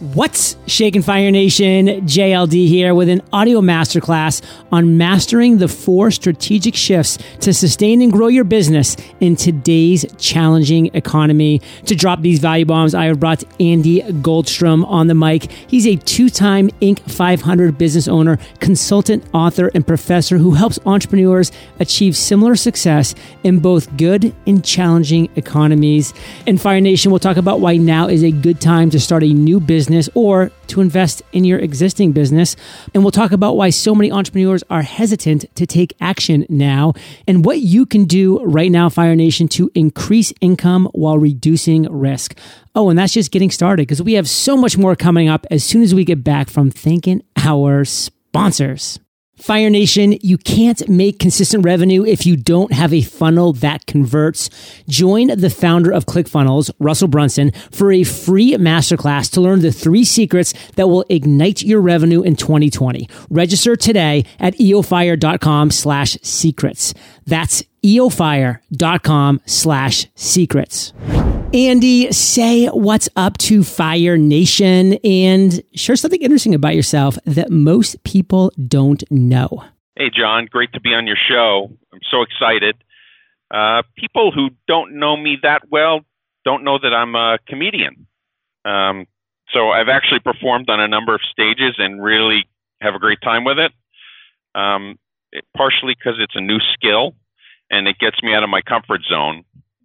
What's shaking Fire Nation? JLD here with an audio masterclass on mastering the four strategic shifts to sustain and grow your business in today's challenging economy. To drop these value bombs, I have brought Andy Goldstrom on the mic. He's a two time Inc. 500 business owner, consultant, author, and professor who helps entrepreneurs achieve similar success in both good and challenging economies. In Fire Nation, we'll talk about why now is a good time to start a new business business or to invest in your existing business. And we'll talk about why so many entrepreneurs are hesitant to take action now and what you can do right now, Fire Nation, to increase income while reducing risk. Oh, and that's just getting started because we have so much more coming up as soon as we get back from thanking our sponsors. Fire Nation, you can't make consistent revenue if you don't have a funnel that converts. Join the founder of ClickFunnels, Russell Brunson, for a free masterclass to learn the three secrets that will ignite your revenue in 2020. Register today at eofire.com slash secrets. That's eofire.com slash secrets. Andy, say what's up to Fire Nation and share something interesting about yourself that most people don't know. Hey, John, great to be on your show. I'm so excited. Uh, people who don't know me that well don't know that I'm a comedian. Um, so I've actually performed on a number of stages and really have a great time with it. Um, it partially because it's a new skill and it gets me out of my comfort zone.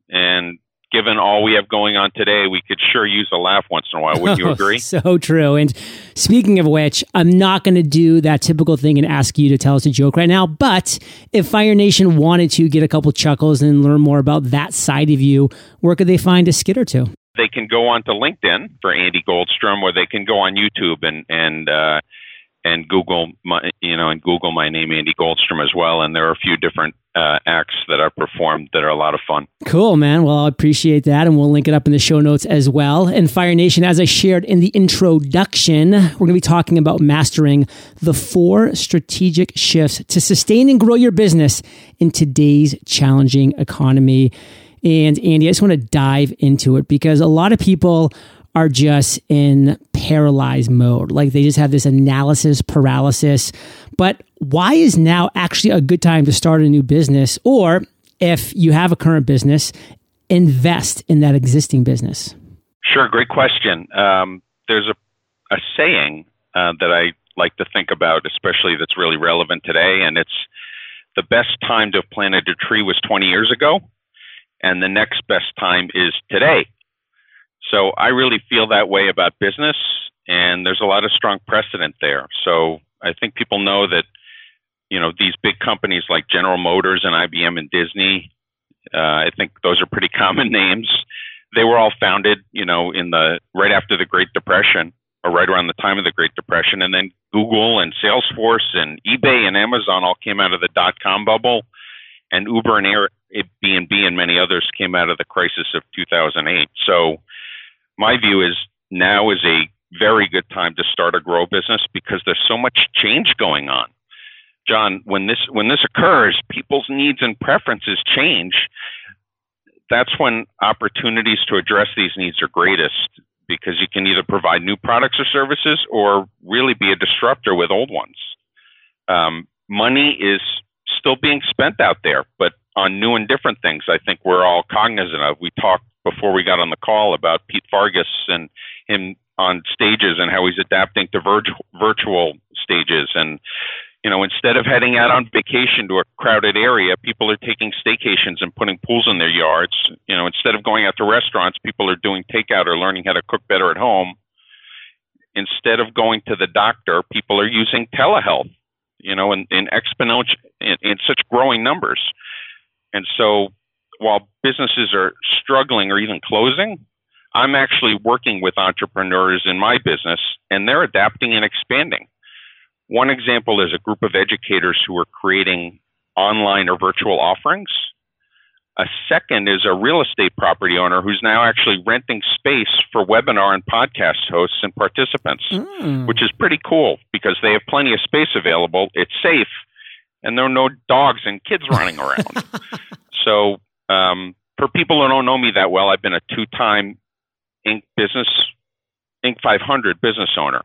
And given all we have going on today, we could sure use a laugh once in a while. Would you agree? so true. And speaking of which, I'm not going to do that typical thing and ask you to tell us a joke right now. But if Fire Nation wanted to get a couple chuckles and learn more about that side of you, where could they find a skit or two? They can go on to LinkedIn for Andy Goldstrom, or they can go on YouTube and and uh, and Google my you know and Google my name Andy Goldstrom as well. And there are a few different uh, acts that I've performed that are a lot of fun. Cool, man. Well, I appreciate that, and we'll link it up in the show notes as well. And Fire Nation, as I shared in the introduction, we're going to be talking about mastering the four strategic shifts to sustain and grow your business in today's challenging economy. And Andy, I just want to dive into it because a lot of people are just in paralyzed mode. Like they just have this analysis paralysis. But why is now actually a good time to start a new business? Or if you have a current business, invest in that existing business? Sure, great question. Um, there's a, a saying uh, that I like to think about, especially that's really relevant today, and it's the best time to have planted a tree was 20 years ago, and the next best time is today. So I really feel that way about business, and there's a lot of strong precedent there. So I think people know that, you know, these big companies like General Motors and IBM and Disney, uh, I think those are pretty common names. They were all founded, you know, in the right after the Great Depression or right around the time of the Great Depression, and then Google and Salesforce and eBay and Amazon all came out of the dot com bubble, and Uber and Airbnb and many others came out of the crisis of 2008. So my view is now is a very good time to start a grow business because there's so much change going on. John, when this when this occurs, people's needs and preferences change. That's when opportunities to address these needs are greatest because you can either provide new products or services or really be a disruptor with old ones. Um, money is still being spent out there, but on new and different things. I think we're all cognizant of. We talked before we got on the call about Pete Vargas and him on stages and how he's adapting to virtual virtual stages. And you know instead of heading out on vacation to a crowded area people are taking staycations and putting pools in their yards. You know instead of going out to restaurants people are doing takeout or learning how to cook better at home. Instead of going to the doctor people are using telehealth you know in, in exponential in, in such growing numbers. And so while businesses are struggling or even closing, I'm actually working with entrepreneurs in my business and they're adapting and expanding. One example is a group of educators who are creating online or virtual offerings. A second is a real estate property owner who's now actually renting space for webinar and podcast hosts and participants, mm. which is pretty cool because they have plenty of space available. It's safe and there are no dogs and kids running around. so um, for people who don't know me that well, I've been a two-time Inc. business Inc. 500 business owner.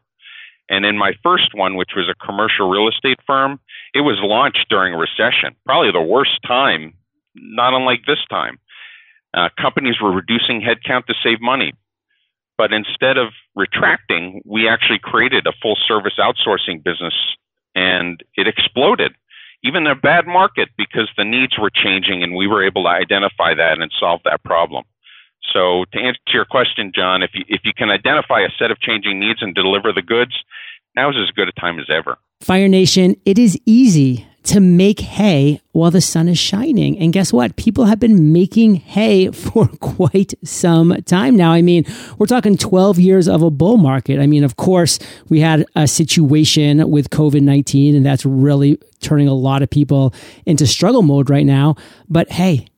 And in my first one, which was a commercial real estate firm, it was launched during a recession, probably the worst time, not unlike this time. Uh, companies were reducing headcount to save money. But instead of retracting, we actually created a full service outsourcing business and it exploded, even a bad market, because the needs were changing and we were able to identify that and solve that problem. So to answer your question, John, if you, if you can identify a set of changing needs and deliver the goods, now is as good a time as ever. Fire Nation, it is easy to make hay while the sun is shining. And guess what? People have been making hay for quite some time now. I mean, we're talking 12 years of a bull market. I mean, of course, we had a situation with COVID 19, and that's really turning a lot of people into struggle mode right now. But hey,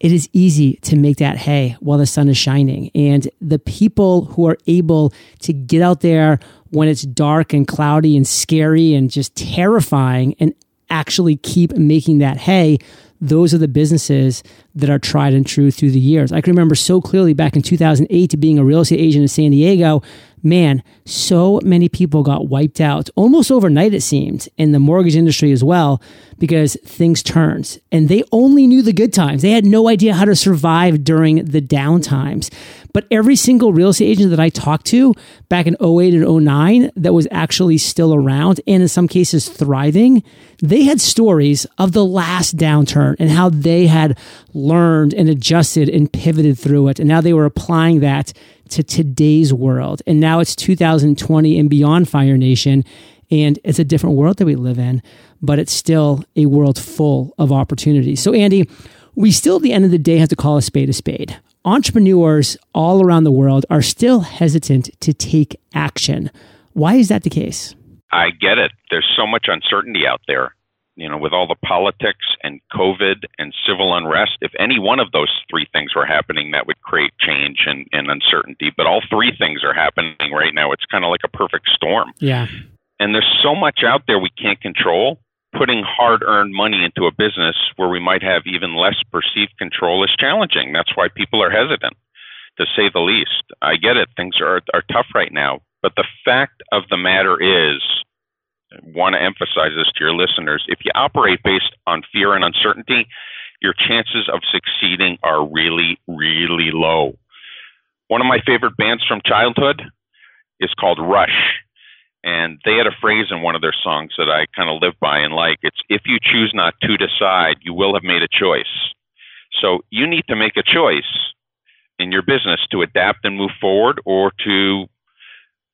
it is easy to make that hay while the sun is shining. And the people who are able to get out there when it's dark and cloudy and scary and just terrifying and actually keep making that hay, those are the businesses that are tried and true through the years. I can remember so clearly back in 2008 to being a real estate agent in San Diego man, so many people got wiped out almost overnight, it seemed, in the mortgage industry as well, because things turned. And they only knew the good times. They had no idea how to survive during the down times. But every single real estate agent that I talked to back in 08 and 09 that was actually still around and in some cases thriving, they had stories of the last downturn and how they had learned and adjusted and pivoted through it. And now they were applying that to today's world. And now it's 2020 and beyond Fire Nation. And it's a different world that we live in, but it's still a world full of opportunities. So, Andy, we still at the end of the day have to call a spade a spade. Entrepreneurs all around the world are still hesitant to take action. Why is that the case? I get it. There's so much uncertainty out there you know, with all the politics and COVID and civil unrest, if any one of those three things were happening, that would create change and, and uncertainty. But all three things are happening right now. It's kind of like a perfect storm. Yeah. And there's so much out there we can't control. Putting hard earned money into a business where we might have even less perceived control is challenging. That's why people are hesitant, to say the least. I get it. Things are, are tough right now. But the fact of the matter is, want to emphasize this to your listeners. If you operate based on fear and uncertainty, your chances of succeeding are really, really low. One of my favorite bands from childhood is called Rush. And they had a phrase in one of their songs that I kind of live by and like. It's if you choose not to decide, you will have made a choice. So you need to make a choice in your business to adapt and move forward or to,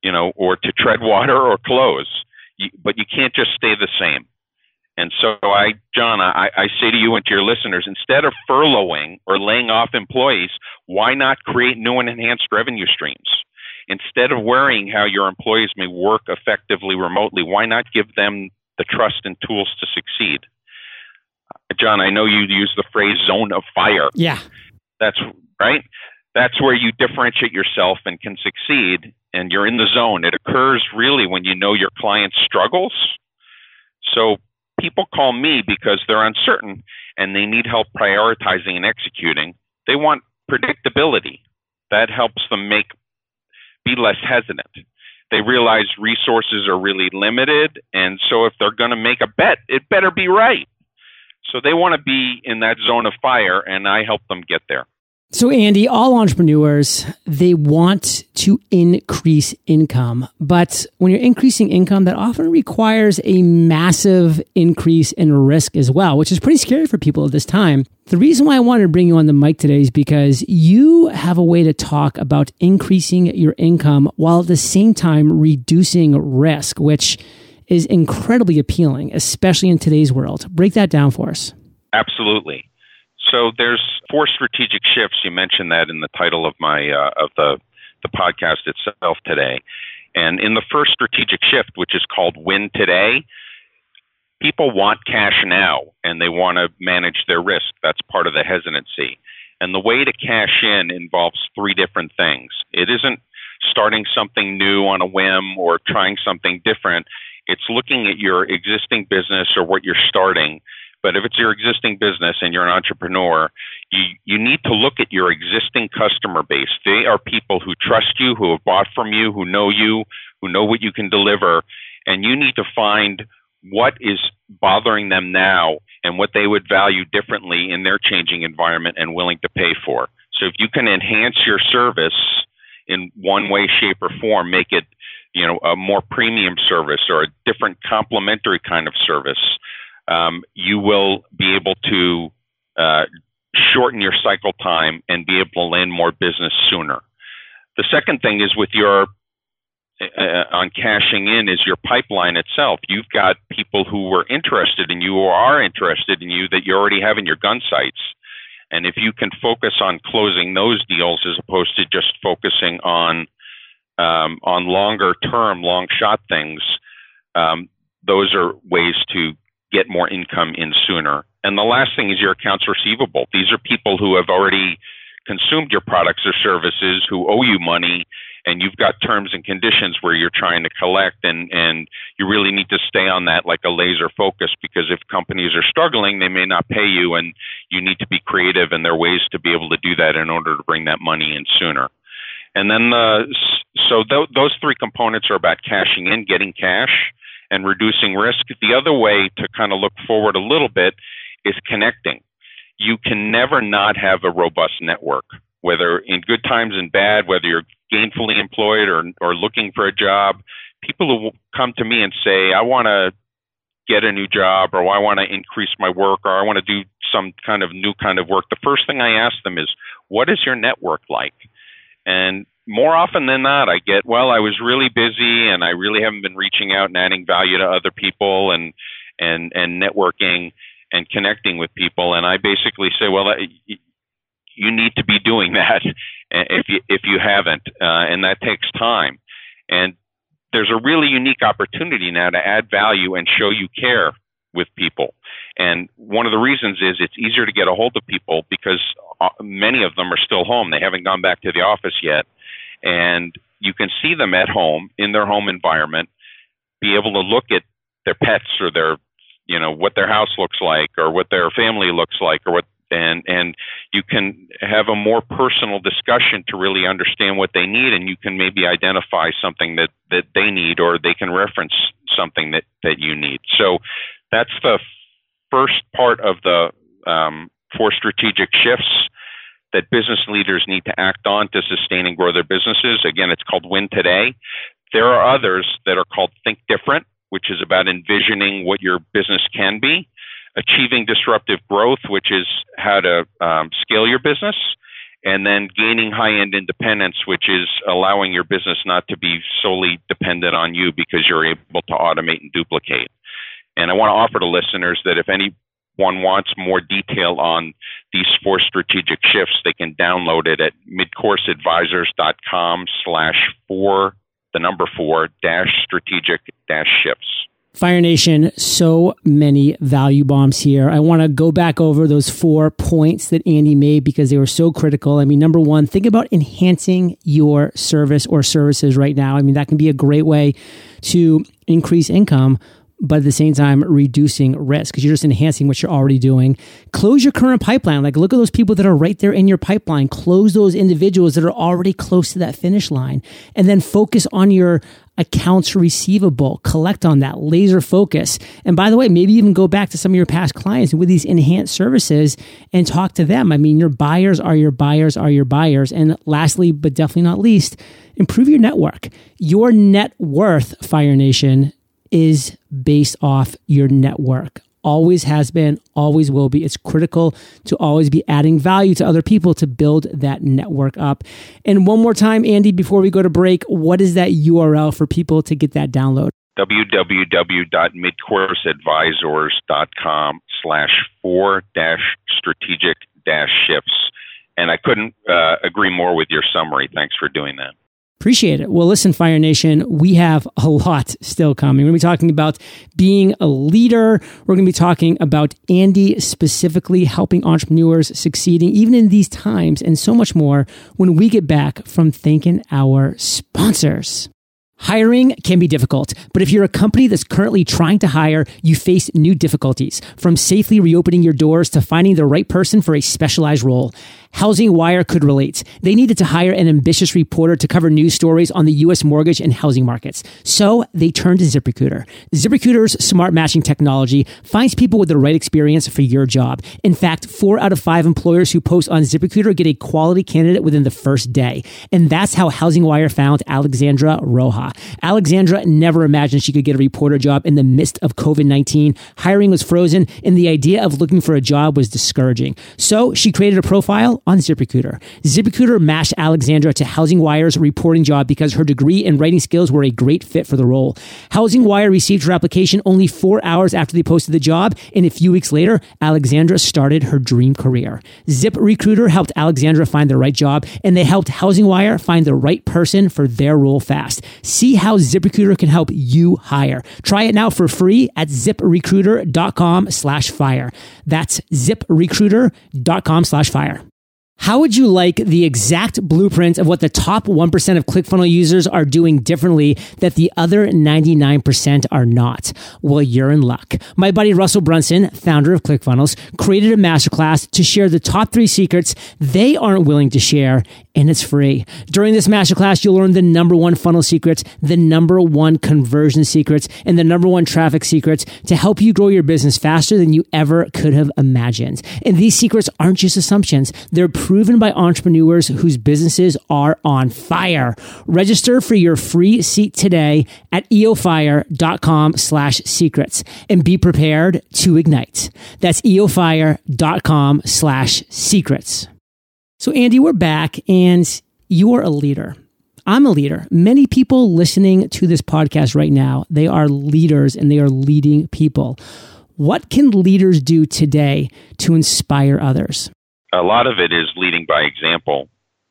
you know, or to tread water or close you, but you can't just stay the same. And so I, John, I, I say to you and to your listeners, instead of furloughing or laying off employees, why not create new and enhanced revenue streams? Instead of worrying how your employees may work effectively remotely, why not give them the trust and tools to succeed? John, I know you use the phrase zone of fire. Yeah. That's right. That's where you differentiate yourself and can succeed and you're in the zone. It occurs really when you know your client's struggles. So people call me because they're uncertain and they need help prioritizing and executing. They want predictability. That helps them make be less hesitant. They realize resources are really limited and so if they're going to make a bet, it better be right. So they want to be in that zone of fire and I help them get there. So, Andy, all entrepreneurs, they want to increase income. But when you're increasing income, that often requires a massive increase in risk as well, which is pretty scary for people at this time. The reason why I wanted to bring you on the mic today is because you have a way to talk about increasing your income while at the same time reducing risk, which is incredibly appealing, especially in today's world. Break that down for us. Absolutely. So there's four strategic shifts. You mentioned that in the title of my uh, of the the podcast itself today. And in the first strategic shift, which is called Win Today, people want cash now and they want to manage their risk. That's part of the hesitancy. And the way to cash in involves three different things. It isn't starting something new on a whim or trying something different. It's looking at your existing business or what you're starting but if it's your existing business and you're an entrepreneur, you, you need to look at your existing customer base. They are people who trust you, who have bought from you, who know you, who know what you can deliver, and you need to find what is bothering them now and what they would value differently in their changing environment and willing to pay for. So if you can enhance your service in one way, shape, or form, make it you know a more premium service or a different complementary kind of service, um, you will be able to uh, shorten your cycle time and be able to land more business sooner. The second thing is with your uh, on cashing in is your pipeline itself. You've got people who were interested in you or are interested in you that you already have in your gun sights. And if you can focus on closing those deals as opposed to just focusing on um, on longer term, long shot things, um, those are ways to get more income in sooner. And the last thing is your accounts receivable. These are people who have already consumed your products or services, who owe you money, and you've got terms and conditions where you're trying to collect and and you really need to stay on that like a laser focus because if companies are struggling they may not pay you and you need to be creative and there are ways to be able to do that in order to bring that money in sooner and then the so th- those three components are about cashing in getting cash and reducing risk. The other way to kind of look forward a little bit is connecting. You can never not have a robust network whether in good times and bad, whether you're gainfully employed or, or looking for a job, people who come to me and say, I want to get a new job or I want to increase my work or I want to do some kind of new kind of work, the first thing I ask them is, what is your network like? And more often than not, I get, well, I was really busy and I really haven't been reaching out and adding value to other people and, and, and networking and connecting with people. And I basically say, well, you need to be doing that if you if you haven't, uh, and that takes time. And there's a really unique opportunity now to add value and show you care with people. And one of the reasons is it's easier to get a hold of people because uh, many of them are still home. They haven't gone back to the office yet. And you can see them at home in their home environment, be able to look at their pets or their, you know, what their house looks like or what their family looks like or what and and you can have a more personal discussion to really understand what they need and you can maybe identify something that that they need or they can reference something that that you need. So that's the first part of the um, four strategic shifts that business leaders need to act on to sustain and grow their businesses again it's called win today there are others that are called think different which is about envisioning what your business can be achieving disruptive growth, which is how to um, scale your business, and then gaining high end independence, which is allowing your business not to be solely dependent on you because you're able to automate and duplicate. And I want to offer to listeners that if anyone wants more detail on these four strategic shifts, they can download it at midcourseadvisors.com slash four, the number four, dash strategic dash shifts. Fire Nation, so many value bombs here. I want to go back over those four points that Andy made because they were so critical. I mean, number one, think about enhancing your service or services right now. I mean, that can be a great way to increase income but at the same time reducing risk because you're just enhancing what you're already doing. Close your current pipeline. Like look at those people that are right there in your pipeline. Close those individuals that are already close to that finish line. And then focus on your accounts receivable. Collect on that. Laser focus. And by the way, maybe even go back to some of your past clients with these enhanced services and talk to them. I mean, your buyers are your buyers are your buyers. And lastly, but definitely not least, improve your network. Your net worth, Fire Nation, is based off your network. Always has been, always will be. It's critical to always be adding value to other people to build that network up. And one more time, Andy, before we go to break, what is that URL for people to get that download? www.midcourseadvisors.com slash four dash strategic dash shifts. And I couldn't uh, agree more with your summary. Thanks for doing that. Appreciate it. Well, listen, Fire Nation, we have a lot still coming. We're going to be talking about being a leader. We're going to be talking about Andy specifically helping entrepreneurs succeeding, even in these times, and so much more when we get back from thanking our sponsors. Hiring can be difficult, but if you're a company that's currently trying to hire, you face new difficulties, from safely reopening your doors to finding the right person for a specialized role. Housing Wire could relate. They needed to hire an ambitious reporter to cover news stories on the U.S. mortgage and housing markets. So they turned to ZipRecruiter. ZipRecruiter's smart matching technology finds people with the right experience for your job. In fact, four out of five employers who post on ZipRecruiter get a quality candidate within the first day. And that's how Housing Wire found Alexandra Alexandra never imagined she could get a reporter job in the midst of COVID 19. Hiring was frozen, and the idea of looking for a job was discouraging. So she created a profile on ZipRecruiter. ZipRecruiter matched Alexandra to Housing Wire's reporting job because her degree and writing skills were a great fit for the role. Housing Wire received her application only four hours after they posted the job, and a few weeks later, Alexandra started her dream career. ZipRecruiter helped Alexandra find the right job, and they helped Housing Wire find the right person for their role fast. See how ZipRecruiter can help you hire. Try it now for free at ziprecruiter.com slash fire. That's ziprecruiter.com slash fire. How would you like the exact blueprint of what the top 1% of ClickFunnels users are doing differently that the other 99% are not? Well, you're in luck. My buddy Russell Brunson, founder of ClickFunnels, created a masterclass to share the top three secrets they aren't willing to share, and it's free. During this masterclass, you'll learn the number one funnel secrets, the number one conversion secrets, and the number one traffic secrets to help you grow your business faster than you ever could have imagined. And these secrets aren't just assumptions. They're proven by entrepreneurs whose businesses are on fire. Register for your free seat today at eofire.com slash secrets and be prepared to ignite. That's eofire.com slash secrets. So Andy, we're back and you're a leader. I'm a leader. Many people listening to this podcast right now, they are leaders and they are leading people. What can leaders do today to inspire others? A lot of it is leading by example.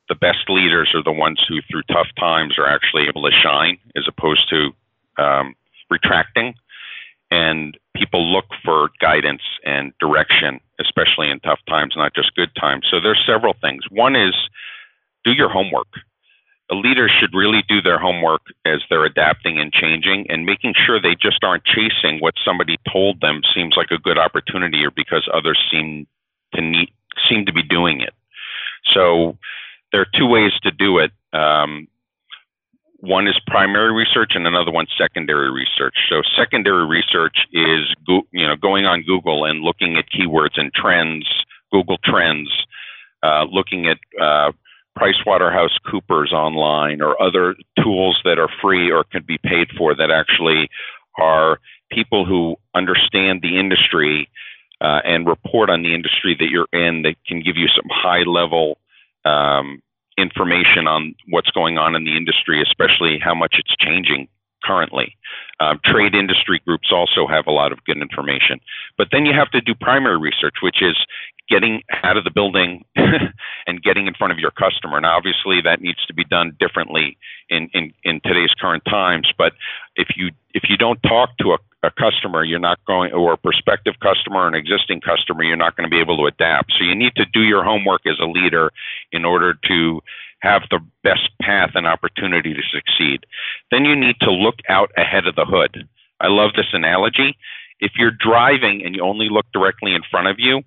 The best leaders are the ones who, through tough times, are actually able to shine as opposed to um, retracting. And people look for guidance and direction, especially in tough times, not just good times. So there's several things. One is do your homework. A leader should really do their homework as they're adapting and changing and making sure they just aren't chasing what somebody told them seems like a good opportunity or because others seem to need seem to be doing it. So there are two ways to do it. Um, one is primary research and another one secondary research. So secondary research is you know going on Google and looking at keywords and trends, Google Trends, uh, looking at uh, PricewaterhouseCoopers online or other tools that are free or can be paid for that actually are people who understand the industry uh, and report on the industry that you're in that can give you some high level um, information on what's going on in the industry, especially how much it's changing currently. Um, trade industry groups also have a lot of good information. But then you have to do primary research, which is getting out of the building and getting in front of your customer. Now, obviously, that needs to be done differently in, in, in today's current times. But if you if you don't talk to a a customer, you're not going, or a prospective customer, an existing customer, you're not going to be able to adapt. So you need to do your homework as a leader in order to have the best path and opportunity to succeed. Then you need to look out ahead of the hood. I love this analogy. If you're driving and you only look directly in front of you,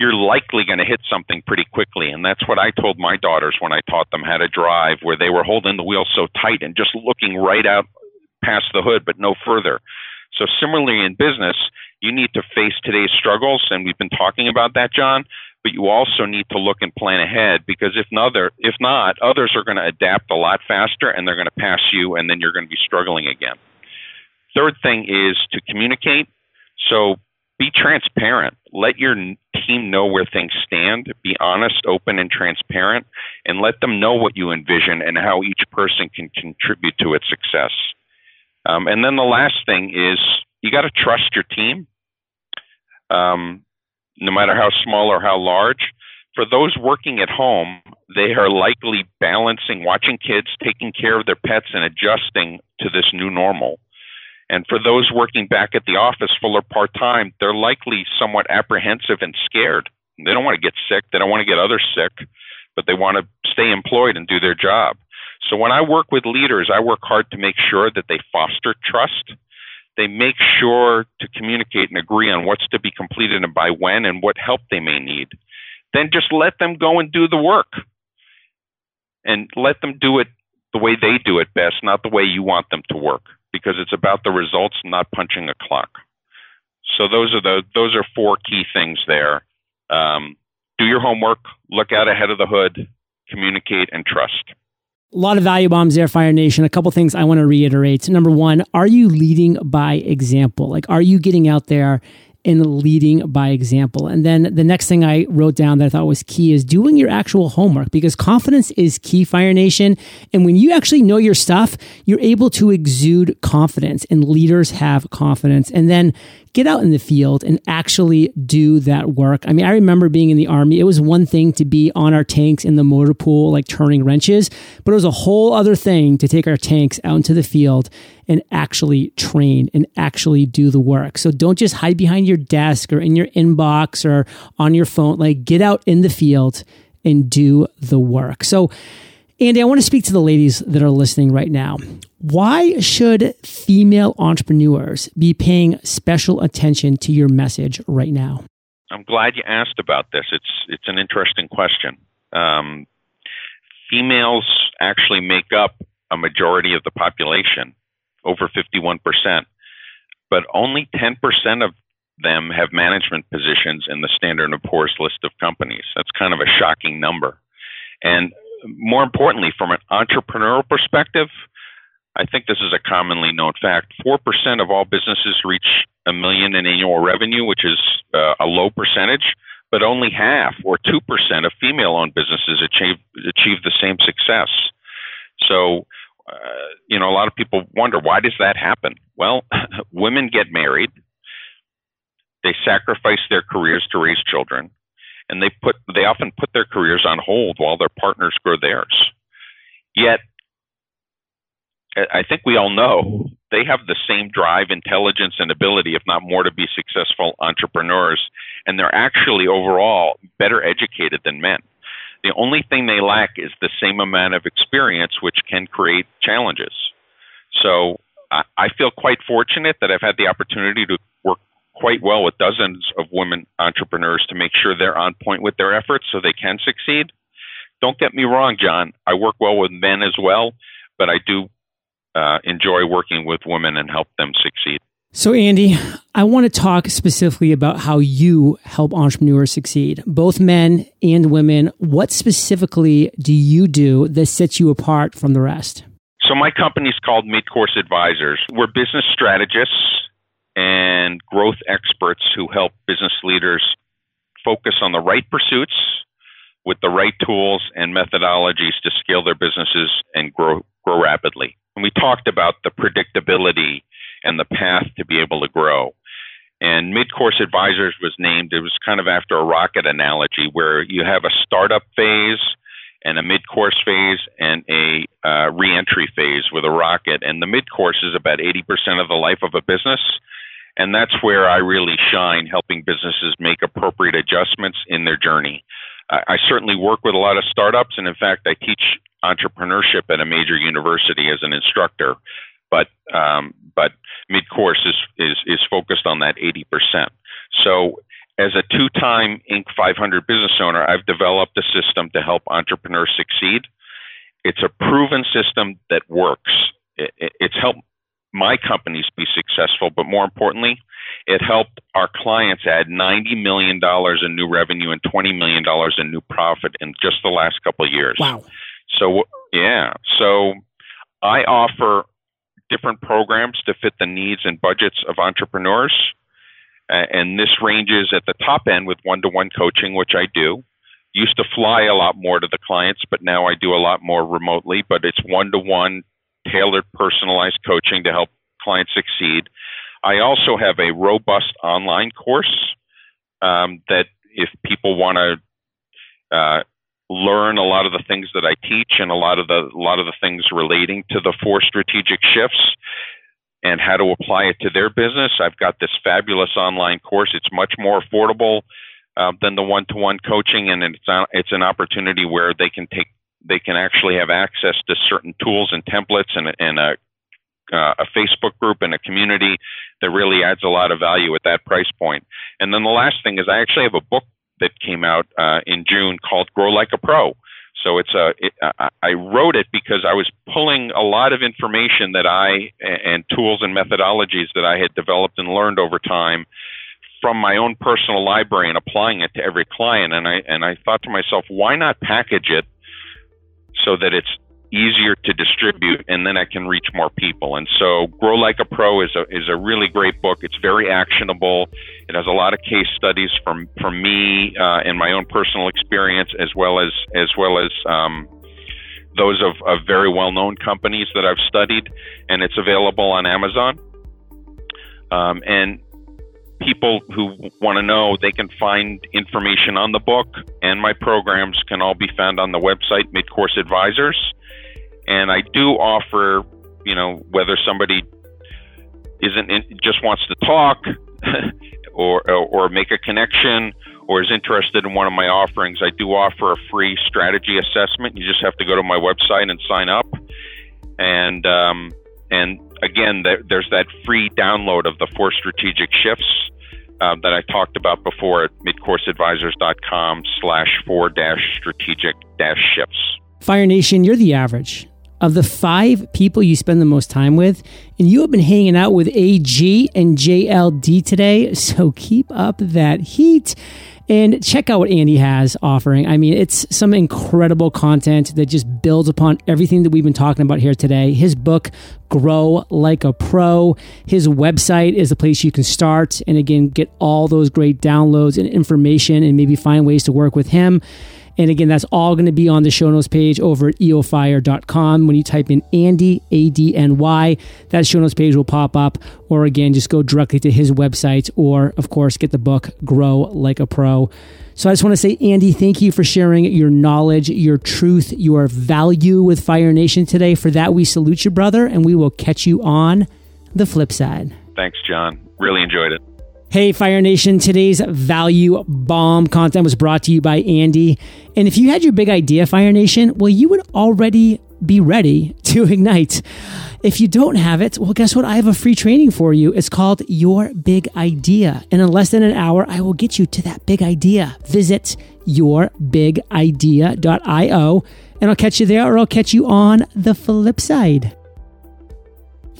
you're likely going to hit something pretty quickly. And that's what I told my daughters when I taught them how to drive, where they were holding the wheel so tight and just looking right out past the hood, but no further. So similarly in business, you need to face today's struggles, and we've been talking about that, John. But you also need to look and plan ahead because if not, if not, others are going to adapt a lot faster, and they're going to pass you, and then you're going to be struggling again. Third thing is to communicate. So be transparent. Let your team know where things stand. Be honest, open, and transparent, and let them know what you envision and how each person can contribute to its success. Um, and then the last thing is you got to trust your team, um, no matter how small or how large. For those working at home, they are likely balancing watching kids, taking care of their pets, and adjusting to this new normal. And for those working back at the office full or part time, they're likely somewhat apprehensive and scared. They don't want to get sick, they don't want to get others sick, but they want to stay employed and do their job. So when I work with leaders, I work hard to make sure that they foster trust. They make sure to communicate and agree on what's to be completed and by when and what help they may need. Then just let them go and do the work. And let them do it the way they do it best, not the way you want them to work, because it's about the results, not punching a clock. So those are the those are four key things there. Um, do your homework, look out ahead of the hood, communicate, and trust. A lot of value bombs there, Fire Nation. A couple things I want to reiterate. Number one, are you leading by example? Like, are you getting out there and leading by example. And then the next thing I wrote down that I thought was key is doing your actual homework because confidence is key, Fire Nation. And when you actually know your stuff, you're able to exude confidence and leaders have confidence. And then get out in the field and actually do that work. I mean, I remember being in the army. It was one thing to be on our tanks in the motor pool, like turning wrenches, but it was a whole other thing to take our tanks out into the field and actually train and actually do the work. So don't just hide behind your desk or in your inbox or on your phone. Like get out in the field and do the work. So, Andy, I want to speak to the ladies that are listening right now. Why should female entrepreneurs be paying special attention to your message right now? I'm glad you asked about this. It's it's an interesting question. Um, females actually make up a majority of the population, over 51%, but only 10% of them have management positions in the Standard & Poor's list of companies. That's kind of a shocking number. And more importantly, from an entrepreneurial perspective, I think this is a commonly known fact. 4% of all businesses reach a million in annual revenue, which is uh, a low percentage, but only half or 2% of female owned businesses achieve, achieve the same success. So, uh, you know, a lot of people wonder why does that happen? Well, women get married, they sacrifice their careers to raise children, and they put they often put their careers on hold while their partners grow theirs. Yet I think we all know they have the same drive, intelligence, and ability, if not more, to be successful entrepreneurs. And they're actually overall better educated than men. The only thing they lack is the same amount of experience, which can create challenges. So I feel quite fortunate that I've had the opportunity to work quite well with dozens of women entrepreneurs to make sure they're on point with their efforts so they can succeed. Don't get me wrong, John. I work well with men as well, but I do uh, enjoy working with women and help them succeed. So, Andy, I want to talk specifically about how you help entrepreneurs succeed, both men and women. What specifically do you do that sets you apart from the rest? So, my company is called Midcourse Advisors. We're business strategists and growth experts who help business leaders focus on the right pursuits with the right tools and methodologies to scale their businesses and grow grow rapidly. And we talked about the predictability and the path to be able to grow. And Midcourse Advisors was named, it was kind of after a rocket analogy where you have a startup phase and a mid-course phase and a uh, reentry phase with a rocket. And the mid-course is about 80% of the life of a business. And that's where I really shine, helping businesses make appropriate adjustments in their journey. I, I certainly work with a lot of startups, and in fact, I teach entrepreneurship at a major university as an instructor, but um, but mid course is, is is focused on that 80%. So as a two-time Inc. 500 business owner, I've developed a system to help entrepreneurs succeed. It's a proven system that works. It, it, it's helped my companies be successful, but more importantly, it helped our clients add $90 million in new revenue and $20 million in new profit in just the last couple of years. Wow. So yeah, so I offer different programs to fit the needs and budgets of entrepreneurs, and this ranges at the top end with one-to-one coaching, which I do. Used to fly a lot more to the clients, but now I do a lot more remotely. But it's one-to-one, tailored, personalized coaching to help clients succeed. I also have a robust online course um, that if people want to uh, learn a lot of the things that I teach and a lot of the a lot of the things relating to the four strategic shifts and how to apply it to their business. I've got this fabulous online course. It's much more affordable uh, than the one-to-one coaching, and it's it's an opportunity where they can take they can actually have access to certain tools and templates and, and a, uh, a Facebook group and a community that really adds a lot of value at that price point. And then the last thing is I actually have a book that came out uh, in June called Grow Like a Pro. So it's a. It, I wrote it because I was pulling a lot of information that I and tools and methodologies that I had developed and learned over time from my own personal library and applying it to every client. And I and I thought to myself, why not package it so that it's easier to distribute and then I can reach more people. And so Grow Like a Pro is a is a really great book. It's very actionable. It has a lot of case studies from from me uh, and my own personal experience as well as as well as um, those of, of very well known companies that I've studied, and it's available on Amazon. Um, and people who want to know, they can find information on the book, and my programs can all be found on the website Midcourse Advisors. And I do offer, you know, whether somebody isn't in, just wants to talk or, or make a connection or is interested in one of my offerings, I do offer a free strategy assessment. You just have to go to my website and sign up. And um, and again, there, there's that free download of the four strategic shifts uh, that I talked about before at midcourseadvisors.com slash four dash strategic dash shifts. Fire Nation, you're the average of the five people you spend the most time with, and you have been hanging out with AG and JLD today. So keep up that heat and check out what Andy has offering. I mean, it's some incredible content that just builds upon everything that we've been talking about here today. His book, Grow Like a Pro, his website is a place you can start and again get all those great downloads and information and maybe find ways to work with him. And again, that's all going to be on the show notes page over at eofire.com. When you type in Andy, A D N Y, that show notes page will pop up. Or again, just go directly to his website or, of course, get the book Grow Like a Pro. So I just want to say, Andy, thank you for sharing your knowledge, your truth, your value with Fire Nation today. For that, we salute you, brother, and we will catch you on the flip side. Thanks, John. Really enjoyed it. Hey, Fire Nation, today's value bomb content was brought to you by Andy. And if you had your big idea, Fire Nation, well, you would already be ready to ignite. If you don't have it, well, guess what? I have a free training for you. It's called Your Big Idea. And in less than an hour, I will get you to that big idea. Visit yourbigidea.io and I'll catch you there or I'll catch you on the flip side.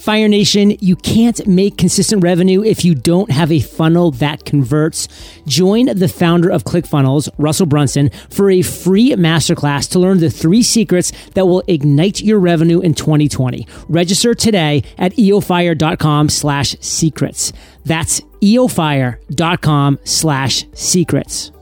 Fire Nation, you can't make consistent revenue if you don't have a funnel that converts. Join the founder of ClickFunnels, Russell Brunson, for a free masterclass to learn the three secrets that will ignite your revenue in 2020. Register today at eofire.com slash secrets. That's eofire.com slash secrets.